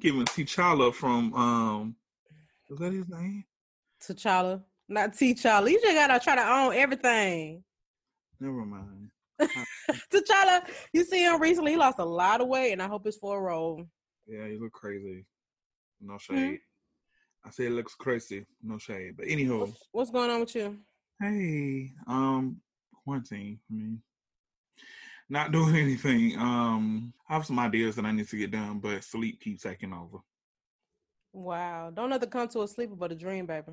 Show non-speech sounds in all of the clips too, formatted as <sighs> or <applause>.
giving T'Challa from um is that his name? T'Challa. Not T'Challa. You just gotta try to own everything. Never mind. <laughs> T'Challa, you see him recently, he lost a lot of weight and I hope it's for a role. Yeah, he look crazy. No shade. Mm-hmm. I say it looks crazy. No shade. But anyhow. What's, what's going on with you? Hey, um, quarantine. I mean, not doing <laughs> anything. Um, I have some ideas that I need to get done, but sleep keeps taking over. Wow. Don't let come to a sleep but a dream, baby.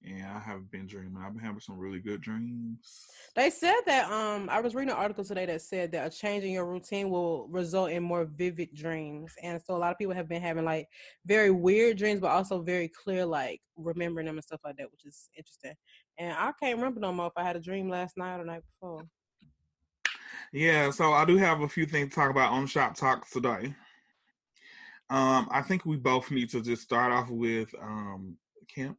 Yeah, I have been dreaming. I've been having some really good dreams. They said that um I was reading an article today that said that a change in your routine will result in more vivid dreams. And so a lot of people have been having like very weird dreams, but also very clear, like remembering them and stuff like that, which is interesting. And I can't remember no more if I had a dream last night or night before. Yeah, so I do have a few things to talk about on Shop Talk today. Um, I think we both need to just start off with um Kemp,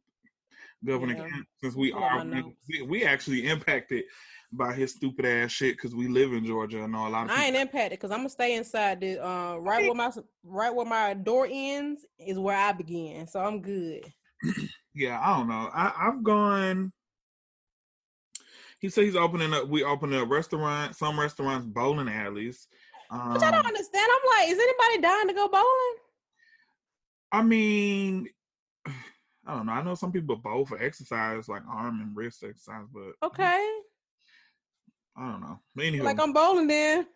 Governor yeah. Kemp, since we are we, we actually impacted by his stupid ass shit because we live in Georgia. I know a lot of. I ain't impacted because I'm gonna stay inside. The uh, right where my right where my door ends is where I begin, so I'm good. <clears throat> yeah, I don't know. I, I've gone he said he's opening up. We opening a restaurant, some restaurants, bowling alleys. Um, Which I don't um, understand. I'm like, is anybody dying to go bowling? I mean, <sighs> I don't know. I know some people bowl for exercise, like arm and wrist exercise, but okay. I don't know. Anyway. Like I'm bowling then.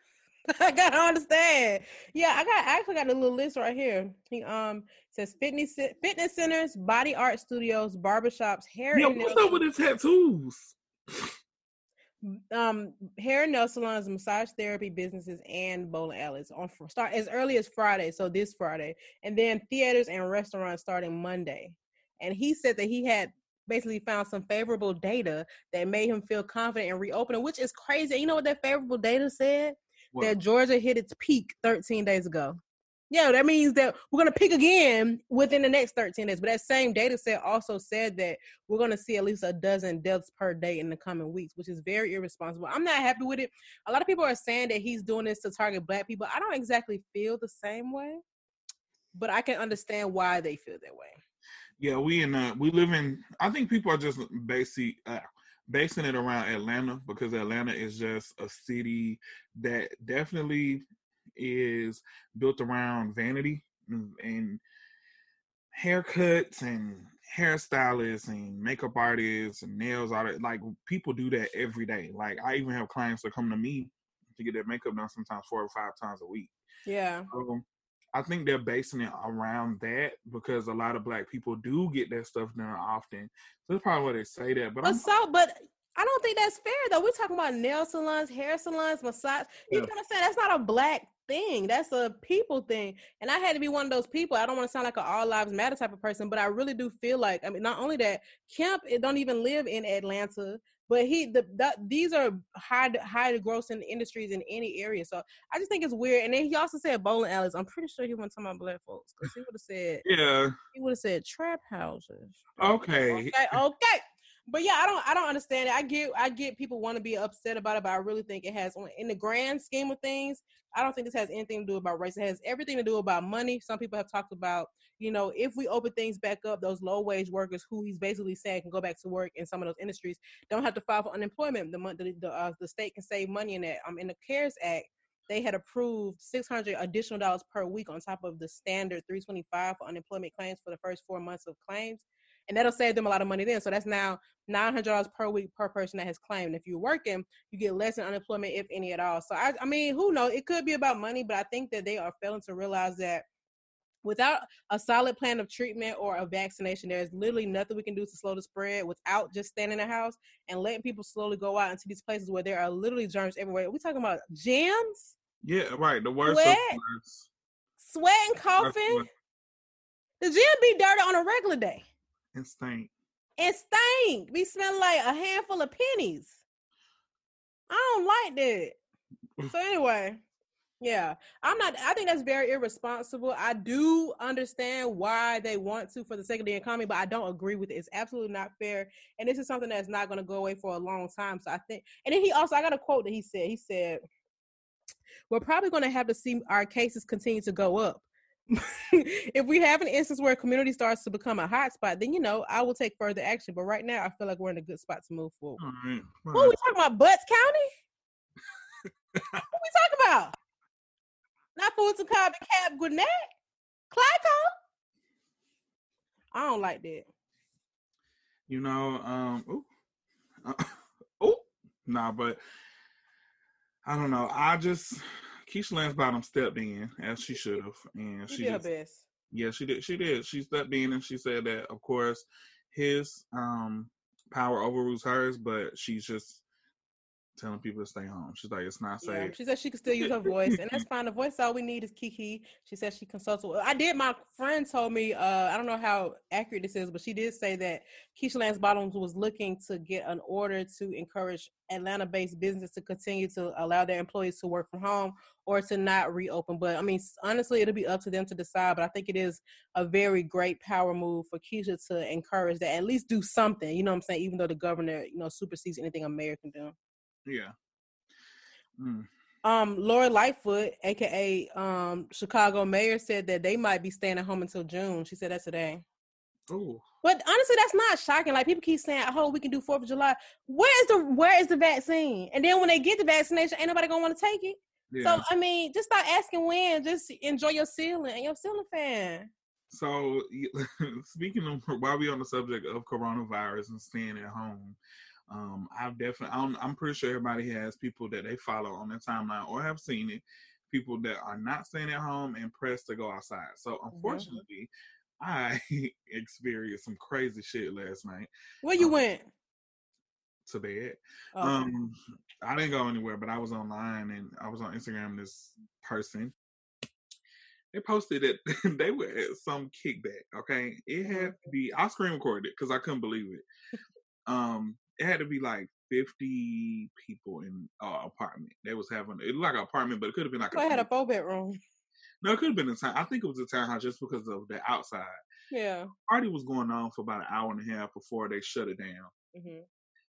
<laughs> I gotta understand. Yeah, I got I actually got a little list right here. He um says fitness fitness centers, body art studios, barbershops, hair. Yeah, what's up with his tattoos? Um hair and nail salons, massage therapy businesses, and bowling alleys on start as early as Friday, so this Friday, and then theaters and restaurants starting Monday. And he said that he had basically found some favorable data that made him feel confident in reopening, which is crazy. You know what that favorable data said? What? That Georgia hit its peak 13 days ago. Yeah, that means that we're going to pick again within the next 13 days. But that same data set also said that we're going to see at least a dozen deaths per day in the coming weeks, which is very irresponsible. I'm not happy with it. A lot of people are saying that he's doing this to target black people. I don't exactly feel the same way, but I can understand why they feel that way. Yeah, we in uh, we live in. I think people are just basically Uh, basing it around Atlanta because Atlanta is just a city that definitely is built around vanity and, haircuts and hairstylists and makeup artists and nails artists. Like people do that every day. Like I even have clients that come to me to get their makeup done sometimes four or five times a week. Yeah. Um, I think they're basing it around that because a lot of black people do get that stuff done often. So that's probably why they say that. But, but so, but I don't think that's fair though. We're talking about nail salons, hair salons, massage. You yeah. know what I'm saying? That's not a black thing. That's a people thing. And I had to be one of those people. I don't want to sound like an all lives matter type of person, but I really do feel like I mean, not only that, Kemp it don't even live in Atlanta, but he the, the these are high high grossing industries in any area. So I just think it's weird. And then he also said bowling alleys. I'm pretty sure he wasn't talking about black folks because he would have said yeah. He would have said trap houses. Okay. Okay. Okay but yeah, I don't I don't understand it. I get I get people want to be upset about it, but I really think it has in the grand scheme of things, I don't think this has anything to do about race. It has everything to do about money. Some people have talked about, you know, if we open things back up, those low wage workers who he's basically saying can go back to work in some of those industries don't have to file for unemployment. The the the, uh, the state can save money in that. Um, in the CARES Act, they had approved 600 additional dollars per week on top of the standard 325 for unemployment claims for the first four months of claims and that'll save them a lot of money then. So that's now nine hundred dollars per week per person that has claimed. If you're working, you get less in unemployment, if any at all. So I, I mean, who knows? It could be about money, but I think that they are failing to realize that without a solid plan of treatment or a vaccination, there's literally nothing we can do to slow the spread without just staying in the house and letting people slowly go out into these places where there are literally germs everywhere. Are we talking about gyms? Yeah, right. The worst. Sweat, sweat and coughing. The gym be dirty on a regular day. And stink. And stink. Be smelling like a handful of pennies. I don't like that. so anyway, yeah, I'm not. I think that's very irresponsible. I do understand why they want to for the sake of the economy, but I don't agree with it. It's absolutely not fair, and this is something that's not going to go away for a long time. So I think, and then he also, I got a quote that he said. He said, "We're probably going to have to see our cases continue to go up <laughs> if we have an instance where a community starts to become a hotspot, then you know I will take further action. But right now, I feel like we're in a good spot to move forward. All right. All what are we talking about? Butts County? <laughs> what are we talking about? Not Fulton Cobb and Cap Gwinnett? Clyco? I don't like that. You know, um, ooh, uh, <laughs> oh, nah, but I don't know. I just Keisha Lance Bottom stepped in as she should have, and she, she did just, her best. Yeah, she did. She did. She stepped in and she said that, of course, his um power overrules hers, but she's just telling people to stay home. She's like, it's not safe. Yeah, she said she could still use her voice, and that's fine. The voice all we need is Kiki. She said she consults. With, I did. My friend told me. Uh, I don't know how accurate this is, but she did say that Keisha Lance Bottoms was looking to get an order to encourage Atlanta-based businesses to continue to allow their employees to work from home or to not reopen. But I mean, honestly, it'll be up to them to decide. But I think it is a very great power move for Keisha to encourage that at least do something. You know what I'm saying? Even though the governor, you know, supersedes anything American do. Yeah. Mm. Um, Lori Lightfoot, aka um Chicago mayor, said that they might be staying at home until June. She said that today. Oh. But honestly, that's not shocking. Like people keep saying, "Oh, we can do Fourth of July." Where is the Where is the vaccine? And then when they get the vaccination, ain't nobody gonna want to take it. Yeah. So I mean, just start asking when. Just enjoy your ceiling and your ceiling fan. So <laughs> speaking of while we on the subject of coronavirus and staying at home, um, I've definitely, I'm, I'm pretty sure everybody has people that they follow on their timeline or have seen it, people that are not staying at home and pressed to go outside. So unfortunately, mm-hmm. I <laughs> experienced some crazy shit last night. Where you um, went? To bed. Okay. Um, I didn't go anywhere, but I was online and I was on Instagram. This person they posted that <laughs> they were at some kickback. Okay, it had mm-hmm. to be. I screen recorded it because I couldn't believe it. Um, it had to be like 50 people in uh, apartment. They was having it looked like an apartment, but it could have been like. I had a four bedroom. No, it could have been a town. I think it was a townhouse just because of the outside. Yeah. Party was going on for about an hour and a half before they shut it down. Mm-hmm.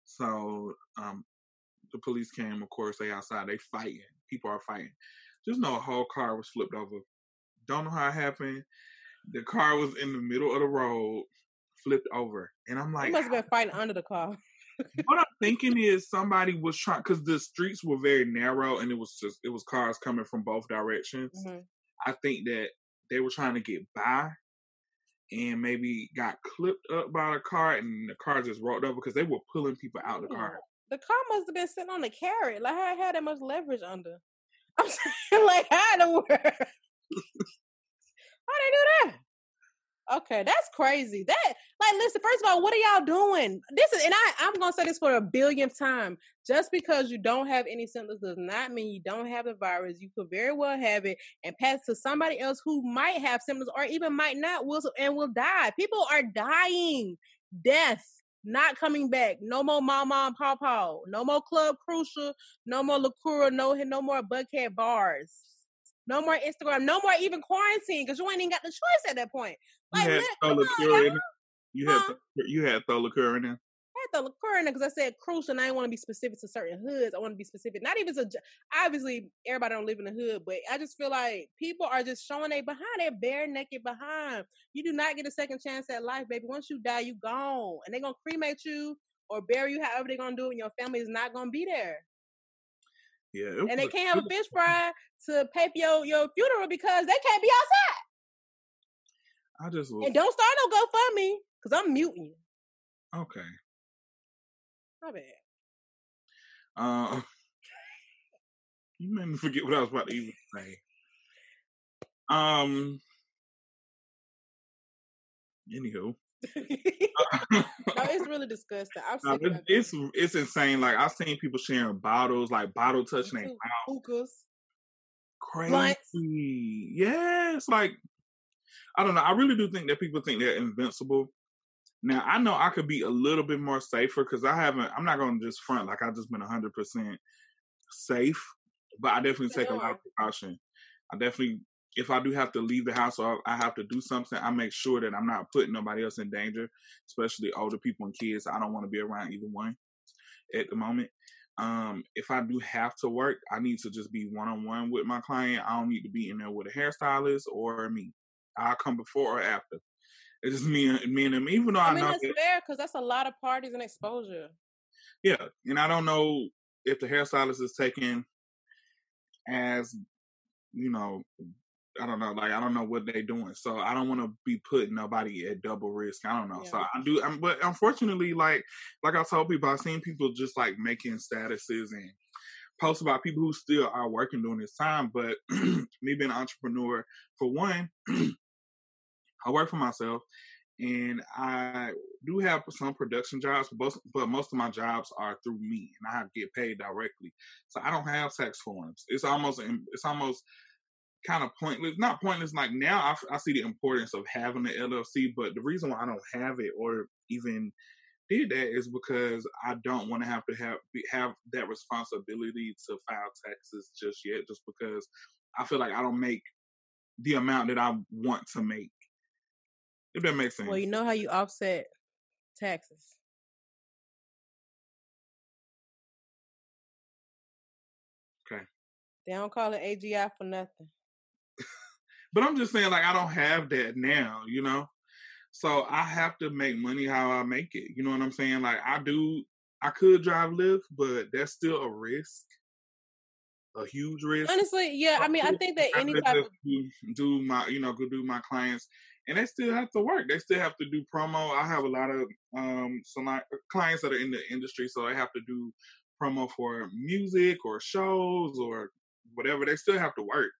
So um, the police came. Of course, they outside. They fighting. People are fighting. Just know a whole car was flipped over. Don't know how it happened. The car was in the middle of the road, flipped over, and I'm like, he must have been fighting under the car what I'm thinking is somebody was trying because the streets were very narrow and it was just it was cars coming from both directions. Mm-hmm. I think that they were trying to get by and maybe got clipped up by a car and the car just rolled over because they were pulling people out the car. The car must have been sitting on the carrot. Like how I had that much leverage under? <laughs> I'm saying like how in the world? <laughs> how they do that? Okay, that's crazy. That like listen, first of all, what are y'all doing? This is and I, I'm gonna say this for a billionth time. Just because you don't have any symptoms does not mean you don't have the virus. You could very well have it and pass to somebody else who might have symptoms or even might not will and will die. People are dying. Death not coming back. No more mama and pawpaw. No more club crucial. No more liqueur. No no more buckhead bars. No more Instagram. No more even quarantine because you ain't even got the choice at that point. Like, you had throw liqueur in You had you had throw liqueur in there. I had throw liqueur in there because I said crucial, and I didn't want to be specific to certain hoods. I want to be specific. Not even to obviously everybody don't live in the hood, but I just feel like people are just showing they behind. They're bare naked behind. You do not get a second chance at life, baby. Once you die, you gone, and they're gonna cremate you or bury you however they're gonna do it, and your family is not gonna be there. Yeah, and they can't have a fish fry to pay for your, your funeral because they can't be outside. I just and don't start no GoFundMe because I'm muting you. Okay. My bad. Uh, you made me forget what I was about to even say. Um. Anywho. <laughs> no, it's really disgusting. I've seen no, it's, it's, it's insane. Like I've seen people sharing bottles, like bottle touching their mouth. Crazy. Blunts. Yes, like I don't know. I really do think that people think they're invincible. Now I know I could be a little bit more safer because I haven't. I'm not going to just front like I've just been 100 percent safe, but I definitely take a lot of precaution. I definitely, if I do have to leave the house or I have to do something, I make sure that I'm not putting nobody else in danger, especially older people and kids. I don't want to be around either one at the moment. Um, if I do have to work, I need to just be one on one with my client. I don't need to be in there with a hairstylist or me. I'll come before or after. It's just me and me and them. Even though I, I mean, know that's that- fair because that's a lot of parties and exposure. Yeah, and I don't know if the hairstylist is taking as you know, I don't know, like I don't know what they're doing. So I don't want to be putting nobody at double risk. I don't know. So I do, um, but unfortunately, like like I told people, I've seen people just like making statuses and posts about people who still are working during this time. But <clears throat> me being an entrepreneur, for one, <clears throat> I work for myself and I do have some production jobs, but most, but most of my jobs are through me, and I have to get paid directly. So I don't have tax forms. It's almost it's almost kind of pointless. Not pointless. Like now, I see the importance of having the LLC, but the reason why I don't have it or even did that is because I don't want to have to have have that responsibility to file taxes just yet. Just because I feel like I don't make the amount that I want to make. If that makes sense. Well, you know how you offset taxes. Okay. They don't call it AGI for nothing. But I'm just saying, like, I don't have that now, you know? So I have to make money how I make it. You know what I'm saying? Like, I do, I could drive Lyft, but that's still a risk, a huge risk. Honestly, yeah. I mean, I think that any type of do, my, you know, go do my clients, and they still have to work. They still have to do promo. I have a lot of um like, clients that are in the industry, so they have to do promo for music or shows or whatever. They still have to work.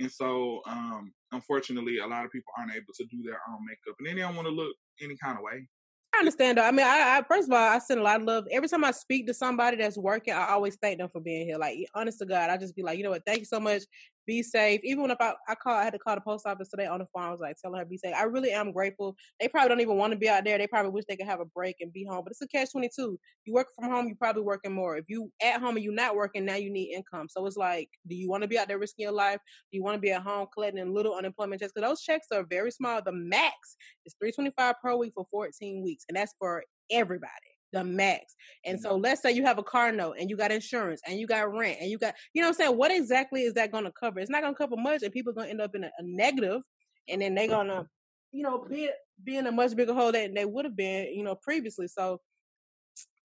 And so, um, unfortunately, a lot of people aren't able to do their own makeup, and then they don't want to look any kind of way. I understand though. I mean, I, I first of all, I send a lot of love. Every time I speak to somebody that's working, I always thank them for being here. Like, honest to God, I just be like, you know what? Thank you so much. Be safe. Even when if I, call, I had to call the post office today on the phone. I was like, telling her be safe. I really am grateful. They probably don't even want to be out there. They probably wish they could have a break and be home. But it's a catch twenty two. You work from home, you probably working more. If you at home and you're not working, now you need income. So it's like, do you want to be out there risking your life? Do you want to be at home collecting little unemployment checks? Because those checks are very small. The max is three twenty five per week for fourteen weeks, and that's for everybody. The max. And so let's say you have a car note and you got insurance and you got rent and you got, you know what I'm saying? What exactly is that going to cover? It's not going to cover much and people are going to end up in a, a negative and then they're going to, you know, be, be in a much bigger hole than they would have been, you know, previously. So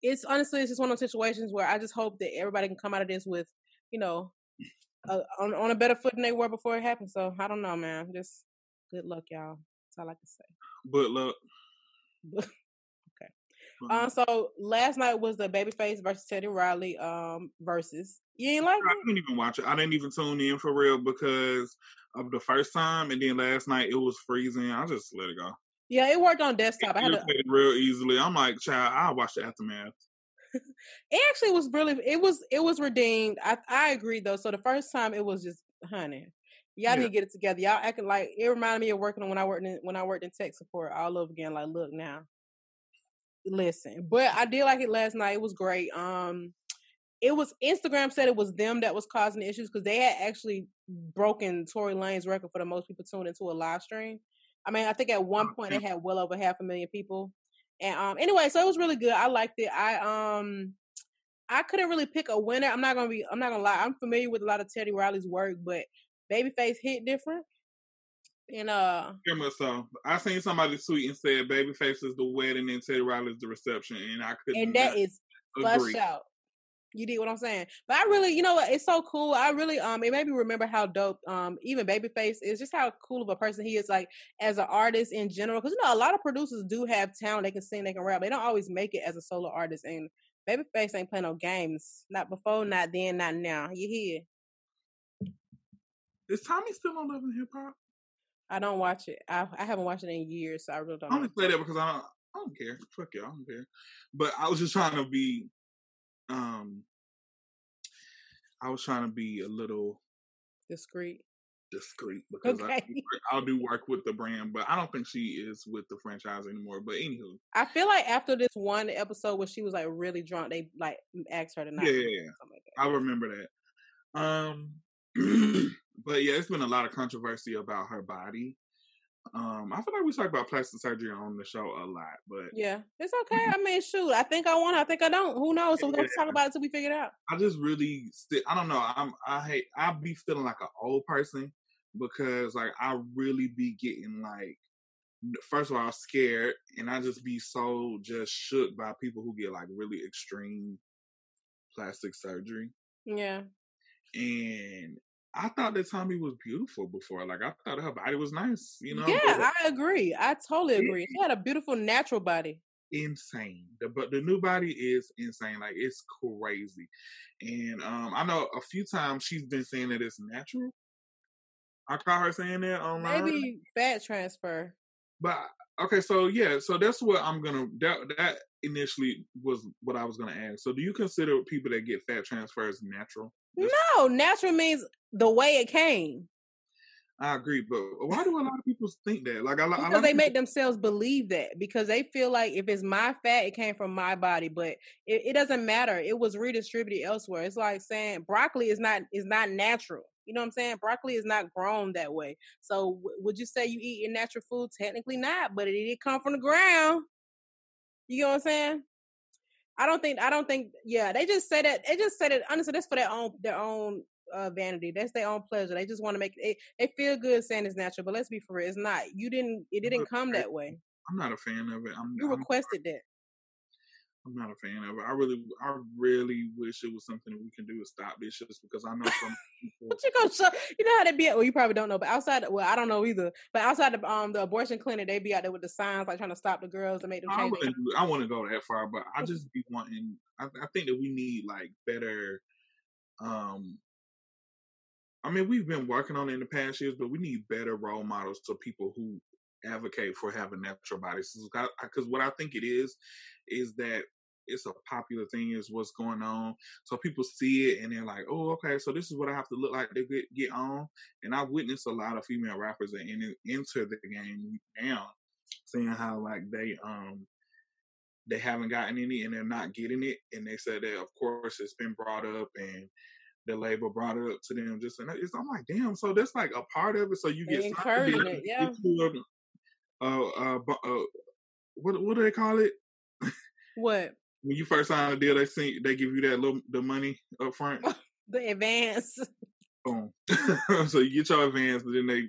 it's honestly, it's just one of those situations where I just hope that everybody can come out of this with, you know, uh, on, on a better foot than they were before it happened. So I don't know, man. Just good luck, y'all. That's all I can say. But look, okay. Um, so last night was the Babyface versus Teddy Riley um versus. You ain't like I it? didn't even watch it. I didn't even tune in for real because of the first time, and then last night it was freezing. I just let it go. Yeah, it worked on desktop. I had to, irritated real easily. I'm like, child, I'll watch the aftermath. <laughs> it actually was really it was it was redeemed. I I agree though. So the first time it was just honey. Y'all need Yeah. to get it together. Y'all acting like it reminded me of working when I worked in when I worked in tech support all over again. Like, look now. Listen. But I did like it last night. It was great. Um it was Instagram said it was them that was causing the issues because they had actually broken Tory Lanez record for the most people tuned into a live stream. I mean, I think at one point they had well over half a million people. And um anyway, so it was really good. I liked it. I um I couldn't really pick a winner. I'm not gonna be I'm not gonna lie. I'm familiar with a lot of Teddy Riley's work, but Babyface hit different. And uh much so. I seen somebody tweet and said Babyface is the wedding and Teddy Riley is the reception, and I couldn't. and that is flushed out. You did what I'm saying. But I really, you know what, it's so cool. I really um it made me remember how dope um even Babyface is just how cool of a person he is like as an artist in general. Cause you know a lot of producers do have talent, they can sing, they can rap. They don't always make it as a solo artist. And Babyface ain't playing no games. Not before, not then, not now. You hear? Is Tommie still on Love and Hip Hop? I don't watch it. I I haven't watched it in years, so I really don't I know. only say that because I don't, I don't care. Fuck y'all, I don't care. But I was just trying to be, um, I was trying to be a little Discreet. discreet <laughs> because I, Okay. do work- I do work with the brand, but I don't think she is with the franchise anymore. But anywho, I feel like after this one episode where she was like really drunk, they like asked her to not. Yeah, yeah, yeah. like that. I remember that. Um, <clears throat> but yeah, it's been a lot of controversy about her body. Um, I feel like we talk about plastic surgery on the show a lot, but Yeah, it's <laughs> okay. I mean, shoot, I think I want. I think I don't. Who knows? So we're gonna talk about it until we figure it out. I just really, sti- I don't know. I'm, I hate, I be feeling like an old person because like I really be getting like first of all I'm scared and I just be so just shook by people who get like really extreme plastic surgery. Yeah. And I thought that Tommie was beautiful before. Like I thought her body was nice, you know. Yeah, but, I agree. I totally agree. She had a beautiful natural body. Insane. The but the new body is insane. Like it's crazy. And um I know a few times she's been saying that it's natural. I caught her saying that online. Maybe fat transfer. But okay, so yeah, so that's what I'm gonna that that initially was what I was gonna ask. So do you consider people that get fat transfers natural? No, natural means the way it came. I agree, but why do a lot of people think that? Like, I, because they make themselves believe that because they feel like if it's my fat, it came from my body, but it, it doesn't matter. It was redistributed elsewhere. It's like saying broccoli is not is not natural. You know what I'm saying? Broccoli is not grown that way. So w- would you say you eat your natural food? Technically not, but it did come from the ground. You know what I'm saying? I don't think I don't think yeah, they just say that they just say that honestly that's for their own their own uh, vanity. That's their own pleasure. They just want to make it they feel good saying it's natural, but let's be for real, it's not. You didn't it didn't come that way. I'm not a fan of it. I'm, you requested I'm, that. I'm not a fan of it. I really, I really wish it was something that we can do to stop this, just because I know some <laughs> people. what you gonna show? You know how they be? At, well, you probably don't know, but outside, well, I don't know either. But outside the um the abortion clinic, they be out there with the signs like trying to stop the girls and make them change. I, I want to go that far, but I <laughs> just be wanting. I, I think that we need like better. Um, I mean, we've been working on it in the past years, but we need better role models to people who advocate for having natural bodies. Because what I think it is, is that it's a popular thing is what's going on. So people see it and they're like, oh, okay, so this is what I have to look like to get, get on. And I've witnessed a lot of female rappers that in, enter the game now, seeing how like they um they haven't gotten any and they're not getting it. And they said that of course it's been brought up and the label brought it up to them just and it's, I'm like, damn, so that's like a part of it. So you get encouraging it, yeah. Uh, uh, uh, what what do they call it? What? <laughs> when you first sign a deal, they see they give you that little the money up front. <laughs> the advance. Boom. <laughs> so you get your advance, and then they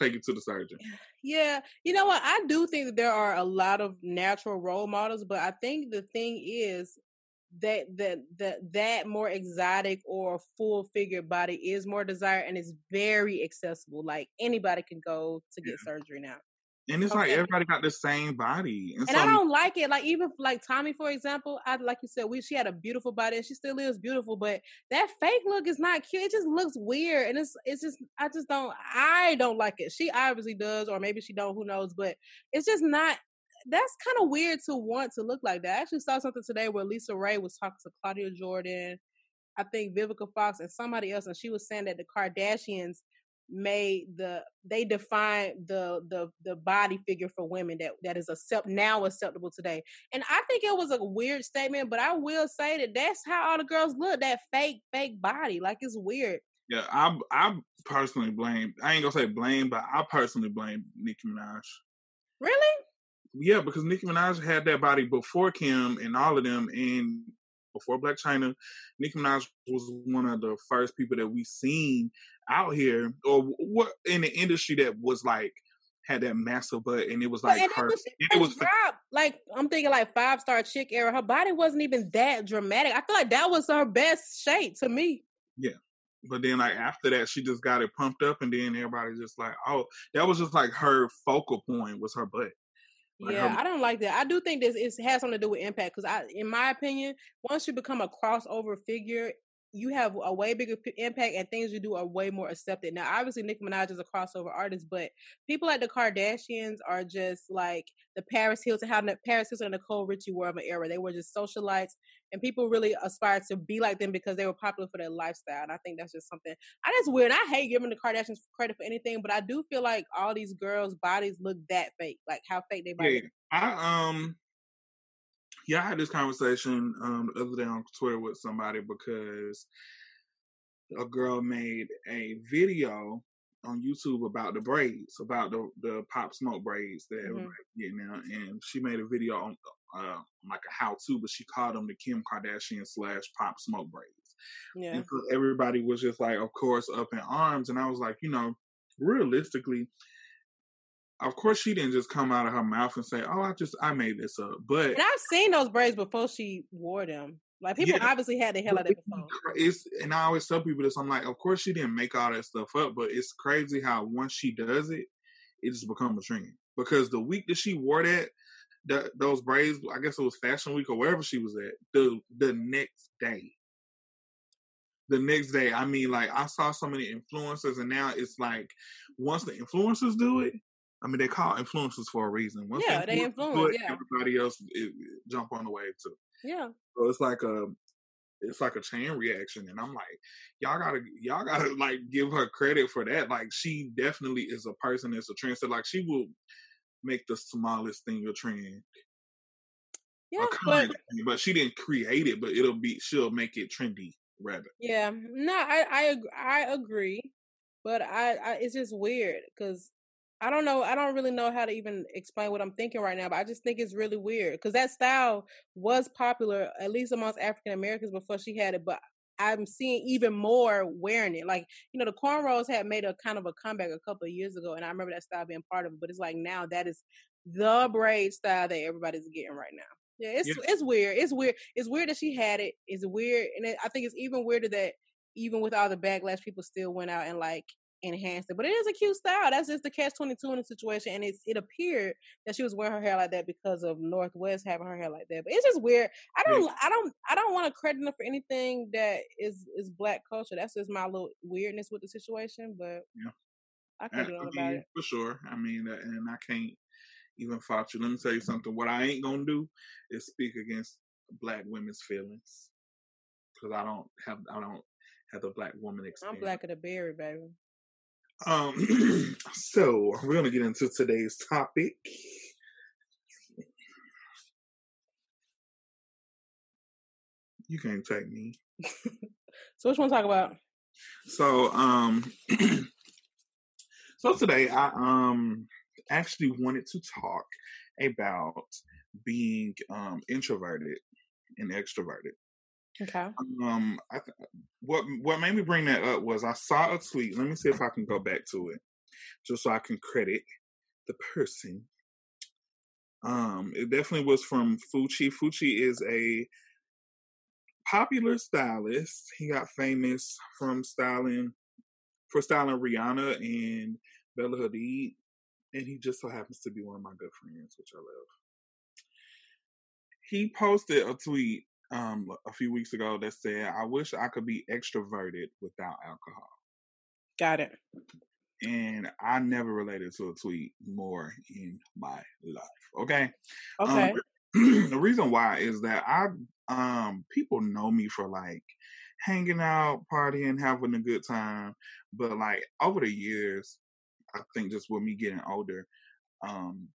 take it to the surgeon. Yeah, you know what? I do think that there are a lot of natural role models, but I think the thing is that that that that more exotic or full figure body is more desired and it's very accessible. Like anybody can go to get yeah. surgery now. And it's okay. like everybody got the same body, and, and so, I don't like it. Like even like Tommie, for example, I like you said, we she had a beautiful body, and she still is beautiful. But that fake look is not cute. It just looks weird, and it's it's just I just don't I don't like it. She obviously does, or maybe she don't. Who knows? But it's just not. That's kind of weird to want to look like that. I actually saw something today where LisaRaye was talking to Claudia Jordan, I think Vivica Fox, and somebody else, and she was saying that the Kardashians made the they define the the the body figure for women that that is accept now acceptable today. And i think it was a weird statement but i will say that that's how all the girls look that fake fake body like it's weird. Yeah i i personally blame i ain't gonna say blame but i personally blame nicki minaj. Really yeah because nicki minaj had that body before kim and all of them and before Blac Chyna, Nicki Minaj was one of the first people that we seen out here or what in the industry that was like had that massive butt and it was like her it was, it was drop, like I'm thinking like five star chick era. Her body wasn't even that dramatic. I feel like that was her best shape to me. Yeah. But then like after that she just got it pumped up and then everybody just like, oh, that was just like her focal point was her butt. Yeah, I don't like that. I do think this it has something to do with impact because I, in my opinion, once you become a crossover figure, you have a way bigger p- impact and things you do are way more accepted. Now, obviously, Nicki Minaj is a crossover artist, but people like the Kardashians are just like the Paris Hilton, how the Paris Hilton and Nicole Richie were of an era. They were just socialites, and people really aspired to be like them because they were popular for their lifestyle. And I think that's just something I just weird. I hate giving the Kardashians credit for anything, but I do feel like all these girls' bodies look that fake, like how fake they body. Yeah, I um yeah, I had this conversation um, the other day on Twitter with somebody because a girl made a video on YouTube about the braids, about the the pop smoke braids that mm-hmm. getting now, and she made a video on uh, like a how to, but she called them the Kim Kardashian slash pop smoke braids. Yeah, and so everybody was just like, of course, up in arms, and I was like, you know, realistically, of course, she didn't just come out of her mouth and say, "Oh, I just I made this up." But and I've seen those braids before she wore them. Like people yeah, obviously had the hell out of it before. It's and I always tell people this. I'm like, of course she didn't make all that stuff up, but it's crazy how once she does it, it just becomes a trend. Because the week that she wore that, the, those braids, I guess it was Fashion Week or wherever she was at. The the next day, the next day, I mean, like I saw so many influencers, and now it's like once the influencers do it, I mean, they call influencers for a reason. Once yeah, they influence. Yeah. Everybody else it, it, jump on the wave too. Yeah. So it's like a, it's like a chain reaction, and I'm like, y'all gotta, y'all gotta <laughs> like give her credit for that. Like she definitely is a person that's a trendsetter. Like she will make the smallest thing a trend. Yeah, but, thing, but she didn't create it, but it'll be she'll make it trendy rather. Yeah, no, I I I agree, but I, I it's just weird because I don't know. I don't really know how to even explain what I'm thinking right now, but I just think it's really weird because that style was popular, at least amongst African Americans before she had it. But I'm seeing even more wearing it. Like, you know, the cornrows had made a kind of a comeback a couple of years ago, and I remember that style being part of it. But it's like now that is the braid style that everybody's getting right now. Yeah, it's yeah. it's weird. It's weird. It's weird that she had it. It's weird, and it, I think it's even weirder that even with all the backlash, people still went out and like enhanced it. But it is a cute style. That's just the catch twenty two in the situation. And it's it appeared that she was wearing her hair like that because of North West having her hair like that. But it's just weird. I don't I don't I don't want to credit her for anything that is is black culture. That's just my little weirdness with the situation. But yeah. I can do about it. For sure. I mean uh, and I can't even fault you. Let me tell you something. What I ain't gonna do is speak against black women's feelings. Because I don't have I don't have the black woman experience. I'm black of the berry, baby. Um, <clears throat> so we're gonna get into today's topic. You can't take me. <laughs> so which one to talk about? So um <clears throat> so today I um actually wanted to talk about being um introverted and extroverted. Okay. Um, I what what made me bring that up was I saw a tweet. Let me see if I can go back to it, just so I can credit the person. Um, it definitely was from Fucci. Fucci is a popular stylist. He got famous from styling for styling Rihanna and Bella Hadid, and he just so happens to be one of my good friends, which I love. He posted a tweet um a few weeks ago that said, "I wish I could be extroverted without alcohol." Got it. And I never related to a tweet more in my life. Okay. Okay. Um, <clears throat> the reason why is that I um people know me for like hanging out, partying, having a good time, but like over the years, I think just with me getting older, um,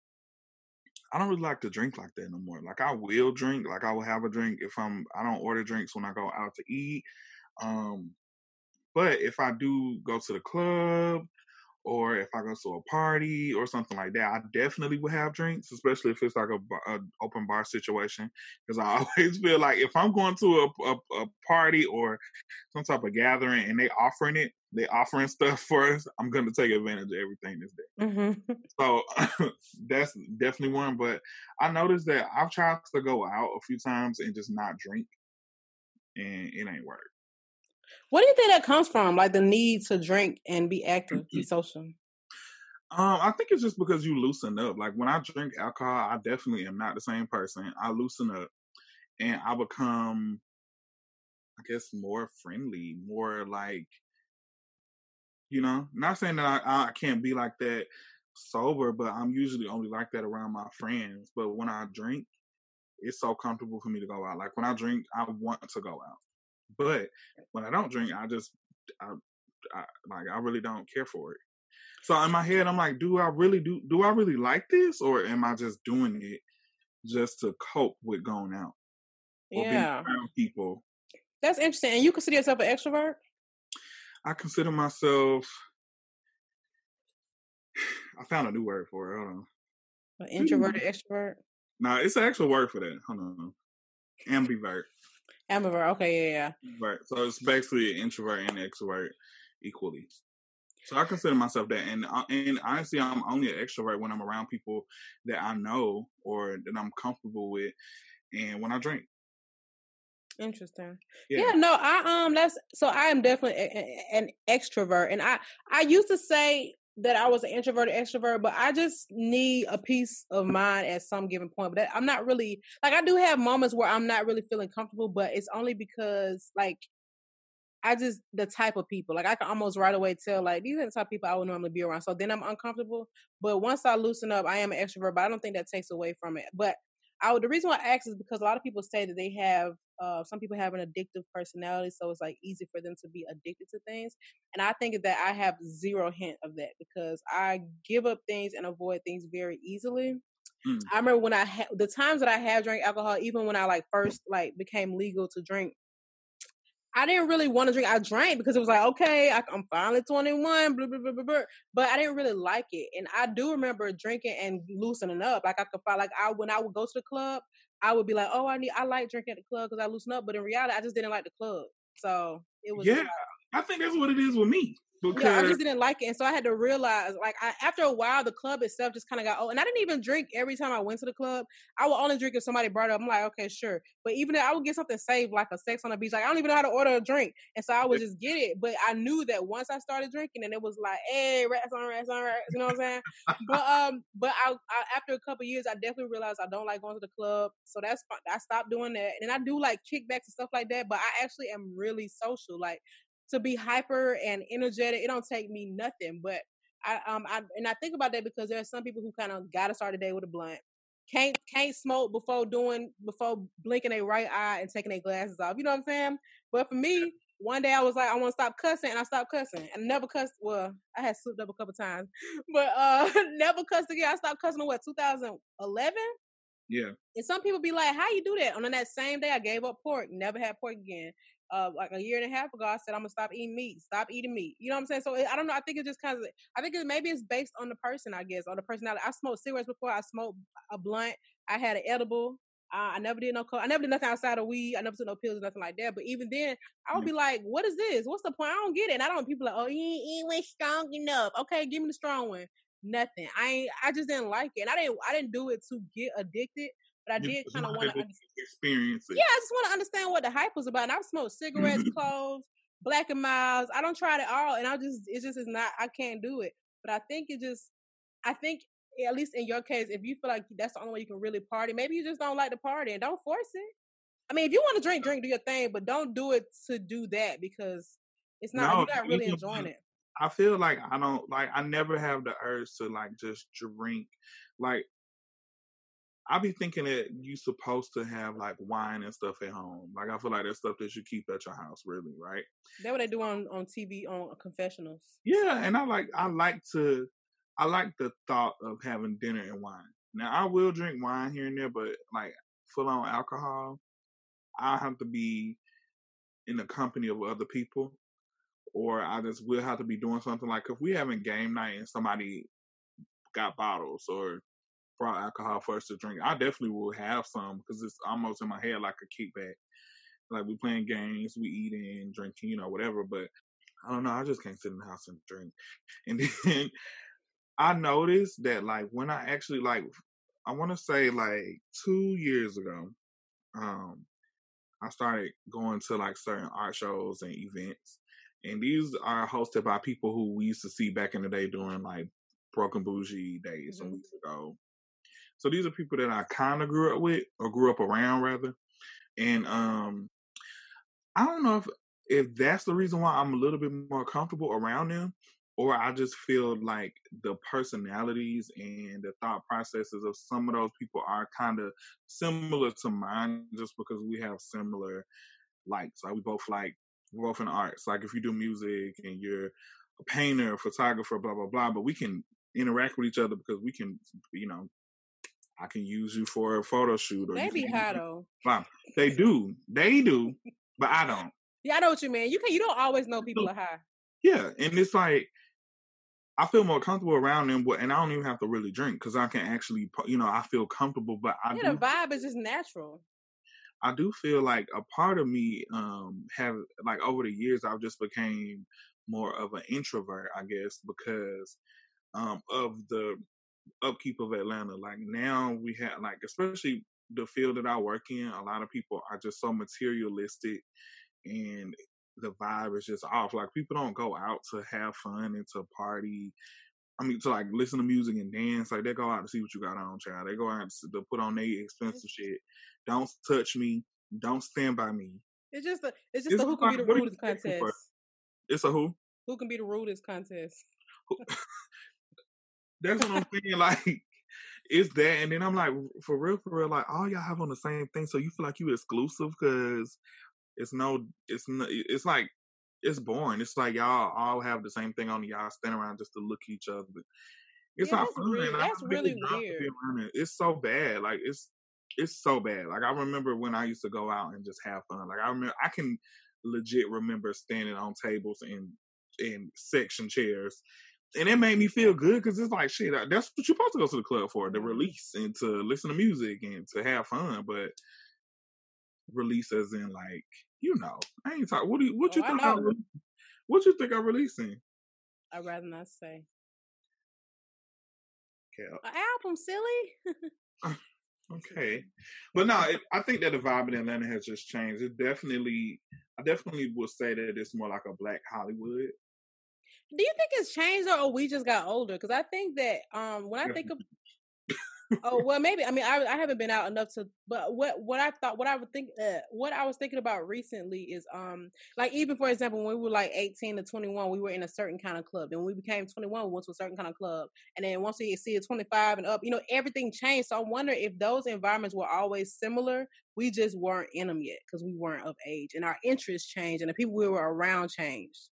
I don't really like to drink like that no more. Like I will drink, like I will have a drink if I'm I don't order drinks when I go out to eat. Um but if I do go to the club or if I go to a party or something like that, I definitely would have drinks, especially if it's like a, a open bar situation. Because I <laughs> always feel like if I'm going to a, a, a, party or some type of gathering and they offering it, they offering stuff for us, I'm gonna take advantage of everything that's there. Mm-hmm. So <laughs> that's definitely one. But I noticed that I've tried to go out a few times and just not drink, and it ain't work. What do you think that comes from? Like the need to drink and be active, be social. Um, I think it's just because you loosen up. Like when I drink alcohol, I definitely am not the same person. I loosen up and I become, I guess, more friendly, more like, you know, not saying that I, I can't be like that sober, but I'm usually only like that around my friends. But when I drink, it's so comfortable for me to go out. Like when I drink, I want to go out. But when I don't drink, I just I, I like I really don't care for it. So in my head, I'm like, do I really do? Do I really like this, or am I just doing it just to cope with going out yeah. people? That's interesting. And you consider yourself an extrovert? I consider myself. <sighs> I found a new word for it. Hold on. An introverted extrovert? No, nah, it's an actual word for that. Hold on. Ambivert. Ambivert. Okay, yeah, yeah. Right. So it's basically an introvert and extrovert equally. So I consider myself that, and uh, and honestly, I'm only an extrovert when I'm around people that I know or that I'm comfortable with, and when I drink. Interesting. Yeah. yeah. no, I um that's so I am definitely a, a, an extrovert and I I used to say that I was an introverted extrovert, but I just need a peace of mind at some given point. But I'm not really like I do have moments where I'm not really feeling comfortable, but it's only because like I just the type of people like I can almost right away tell like these are the type of people I would normally be around. So then I'm uncomfortable. But once I loosen up, I am an extrovert, but I don't think that takes away from it. But I would the reason why I ask is because a lot of people say that they have uh, some people have an addictive personality, so it's like easy for them to be addicted to things. And I think that I have zero hint of that because I give up things and avoid things very easily. Mm. I remember when I had the times that I have drank alcohol, even when I like first like became legal to drink, I didn't really want to drink. I drank because it was like, okay, I, am finally 21, blah, blah, blah, blah, blah. but I didn't really like it. And I do remember drinking and loosening up. Like I could find, like I when I would go to the club, I would be like, oh, I need, I like drinking at the club because I loosen up. But in reality, I just didn't like the club. So it was. Yeah, I think that's what it is with me. Because yeah, I just didn't like it, and so I had to realize, like, I, after a while, the club itself just kind of got old. And I didn't even drink every time I went to the club. I would only drink if somebody brought it up. I'm like, okay, sure. But even if I would get something saved, like a sex on the beach, like I don't even know how to order a drink, and so I would just get it. But I knew that once I started drinking, and it was like, hey, rats on rats on rats, you know what I'm saying? but um, but I, I after a couple years, I definitely realized I don't like going to the club, so that's fine. I stopped doing that. And I do like kickbacks and stuff like that, but I actually am really social. Like to be hyper and energetic. It don't take me nothing. But I um I and I think about that because there are some people who kind of gotta start a day with a blunt. Can't can't smoke before doing before blinking a right eye and taking their glasses off. You know what I'm saying? But for me, one day I was like, I want to stop cussing, and I stopped cussing, and never cussed. Well, I had slipped up a couple times, <laughs> but uh <laughs> never cussed again. I stopped cussing in what 2011. Yeah. And some people be like, "How you do that?" On that same day, I gave up pork. Never had pork again uh, like a year and a half ago, I said I'm gonna stop eating meat, stop eating meat. You know what I'm saying? So I don't know. I think it's just kind of. I think it, maybe it's based on the person, I guess, on the personality. I smoked cigarettes before. I smoked a blunt. I had an edible. Uh, I never did no. I never did nothing outside of weed. I never took no pills, or nothing like that. But even then, I would be like, "What is this? What's the point? I don't get it." And I don't people like, "Oh, you ain't, ain't strong enough." Okay, give me the strong one. Nothing. I ain't. I just didn't like it, and I didn't. I didn't do it to get addicted. But I did kind of want to experience it. Yeah, I just want to understand what the hype was about. And I've smoked cigarettes, mm-hmm. cloves, Black and Milds. I don't try it all, and I just it just is not. I can't do it. But I think it just. I think at least in your case, if you feel like that's the only way you can really party, maybe you just don't like to party and don't force it. I mean, if you want to drink, drink, do your thing, but don't do it to do that because it's not no, you're not really enjoying it. I feel like I don't like I never have the urge to like just drink. Like I be thinking that you supposed to have like wine and stuff at home. Like I feel like that's stuff that you keep at your house, really, right? That what they do on on TV on uh, confessionals. Yeah, and I like I like to I like the thought of having dinner and wine. Now I will drink wine here and there, but like full on alcohol, I have to be in the company of other people, or I just will have to be doing something like if we having game night and somebody got bottles or brought alcohol for us to drink, I definitely will have some because it's almost in my head like a kickback. Like we playing games, we eating, drinking, you know, whatever. But I don't know. I just can't sit in the house and drink. <laughs> And then I noticed that like when I actually like, I want to say like two years ago, um, I started going to like certain art shows and events. And these are hosted by people who we used to see back in the day during like Broken Bougie days mm-hmm. some weeks ago. So these are people that I kind of grew up with or grew up around rather. And um I don't know if if that's the reason why I'm a little bit more comfortable around them or I just feel like the personalities and the thought processes of some of those people are kind of similar to mine just because we have similar likes. Like we both like we're both in arts. Like if you do music and you're a painter, photographer, blah blah blah, but we can interact with each other because we can, you know, I can use you for a photo shoot. Or they be high though. They do. They do, but I don't. Yeah, I know what you mean. You can. You don't always know people are high. Yeah, and it's like I feel more comfortable around them, but and I don't even have to really drink because I can actually, you know, I feel comfortable. But I yeah, do, the vibe is just natural. I do feel like a part of me um have like over the years I've just became more of an introvert, I guess, because um, of the upkeep of Atlanta. Like now we have like especially the field that I work in, a lot of people are just so materialistic and the vibe is just off. Like people don't go out to have fun and to party. I mean, to like listen to music and dance. Like they go out to see what you got on, child. They go out to put on their expensive shit. Don't touch me. Don't stand by me. It's just a, it's just it's a who can be the rudest contest. It's a who? Who can be the rudest contest? <laughs> That's what I'm saying. <laughs> Like, it's that, and then I'm like, for real, for real, like all y'all have on the same thing, so you feel like you exclusive because it's no, it's no, it's like it's boring. It's like y'all all have the same thing on. Y'all stand around just to look at each other. It's yeah, not fun. Really, that's really weird. It's so bad. Like it's it's so bad. Like I remember when I used to go out and just have fun. Like I remember, I can legit remember standing on tables and in section chairs and it made me feel good because it's like shit. That's what you're supposed to go to the club for: to mm-hmm. release and to listen to music and to have fun. But release as in like you know, I ain't talking. What do you, what oh, think? I am what you think I'm releasing? I'd rather not say. Okay. An album, silly. <laughs> <laughs> okay, but no, it, I think that the vibe in Atlanta has just changed. It definitely, I definitely would say that it's more like a Black Hollywood do you think it's changed or we just got older? Because I think that um when I think of oh well maybe I mean I I haven't been out enough to but what what I thought what I would think uh, what I was thinking about recently is um like even for example when we were like 18 to 21 we were in a certain kind of club and when we became 21 we went to a certain kind of club and then once we see a 25 and up you know everything changed so I wonder if those environments were always similar we just weren't in them yet because we weren't of age and our interests changed and the people we were around changed